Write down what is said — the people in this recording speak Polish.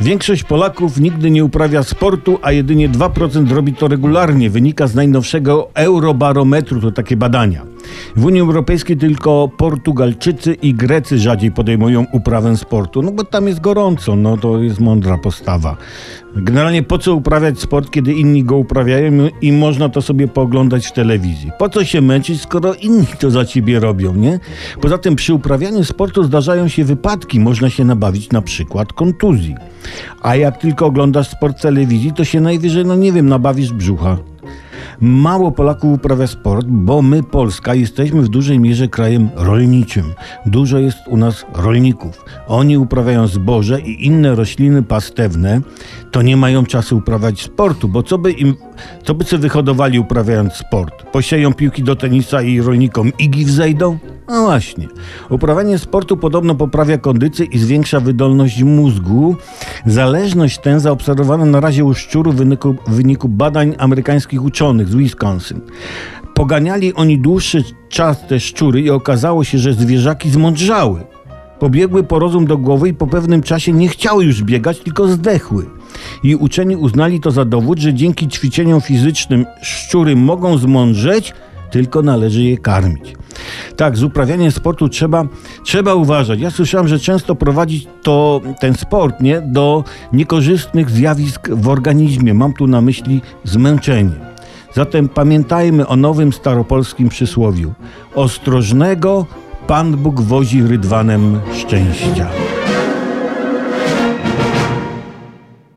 Większość Polaków nigdy nie uprawia sportu, a jedynie 2% robi to regularnie. Wynika z najnowszego Eurobarometru, to takie badania. W Unii Europejskiej tylko Portugalczycy i Grecy rzadziej podejmują uprawę sportu, no bo tam jest gorąco, no to jest mądra postawa. Generalnie po co uprawiać sport, kiedy inni go uprawiają i można to sobie pooglądać w telewizji? Po co się męczyć, skoro inni to za ciebie robią, nie? Poza tym przy uprawianiu sportu zdarzają się wypadki, można się nabawić na przykład kontuzji. A jak tylko oglądasz sport telewizji, to się najwyżej, no nie wiem, nabawisz brzucha. Mało Polaków uprawia sport, bo my, Polska, jesteśmy w dużej mierze krajem rolniczym. Dużo jest u nas rolników. Oni uprawiają zboże i inne rośliny pastewne, to nie mają czasu uprawiać sportu, bo co by im, co by sobie wyhodowali uprawiając sport? Posieją piłki do tenisa i rolnikom igi wzejdą? No właśnie. Uprawianie sportu podobno poprawia kondycję i zwiększa wydolność mózgu. Zależność tę zaobserwowano na razie u szczurów w wyniku, wyniku badań amerykańskich uczonych z Wisconsin. Poganiali oni dłuższy czas te szczury i okazało się, że zwierzaki zmądrzały. Pobiegły po rozum do głowy i po pewnym czasie nie chciały już biegać, tylko zdechły. I uczeni uznali to za dowód, że dzięki ćwiczeniom fizycznym szczury mogą zmądrzeć, tylko należy je karmić. Tak, z uprawianiem sportu trzeba, trzeba uważać. Ja słyszałem, że często prowadzi to ten sport nie, do niekorzystnych zjawisk w organizmie. Mam tu na myśli zmęczenie. Zatem pamiętajmy o nowym staropolskim przysłowiu. Ostrożnego Pan Bóg wozi rydwanem szczęścia.